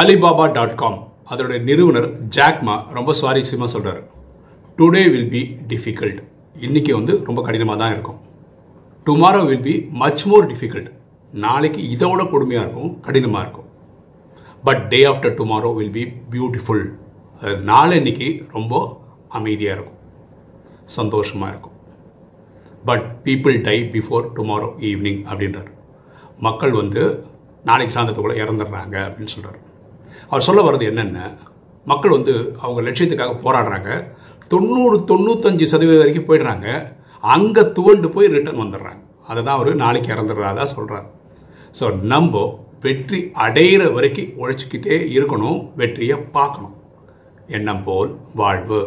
Alibaba dot com அதனுடைய நிறுவனர் Jack Ma ரொம்ப சுவாரஸ்யமாக சொல்கிறார் டுடே வில் பி டிஃபிகல்ட் இன்னைக்கு வந்து ரொம்ப கடினமாக தான் இருக்கும். Tomorrow will be much more difficult நாளைக்கு இதோட கொடுமையாக இருக்கும் கடினமாக இருக்கும். But day after tomorrow will be beautiful நாளன்னைக்கு ரொம்ப அமைதியாக இருக்கும். சந்தோஷமாக இருக்கும். But people die before tomorrow evening அப்படின்றார். மக்கள் வந்து நாளைக்கு சாயந்தரத்துக்குள்ளே இறந்துடுறாங்க அப்படின்னு சொல்கிறார் அவர் சொல்ல வர்றது என்னென்ன மக்கள் வந்து அவங்க லட்சியத்துக்காக போராடுறாங்க. தொண்ணூறு தொண்ணூத்தஞ்சு சதவீதம் வரைக்கும் போயிடுறாங்க. அங்கே துவண்டு போய் ரிட்டர்ன் வந்துடுறாங்க. அதை தான் அவர் நாளைக்கு இறந்துடுறாதான் சொல்கிறார் ஸோ நம்ம வெற்றி அடையிற வரைக்கும் உழைச்சிக்கிட்டே இருக்கணும் வெற்றியை பார்க்கணும். எண்ணம் போல் வாழ்வு.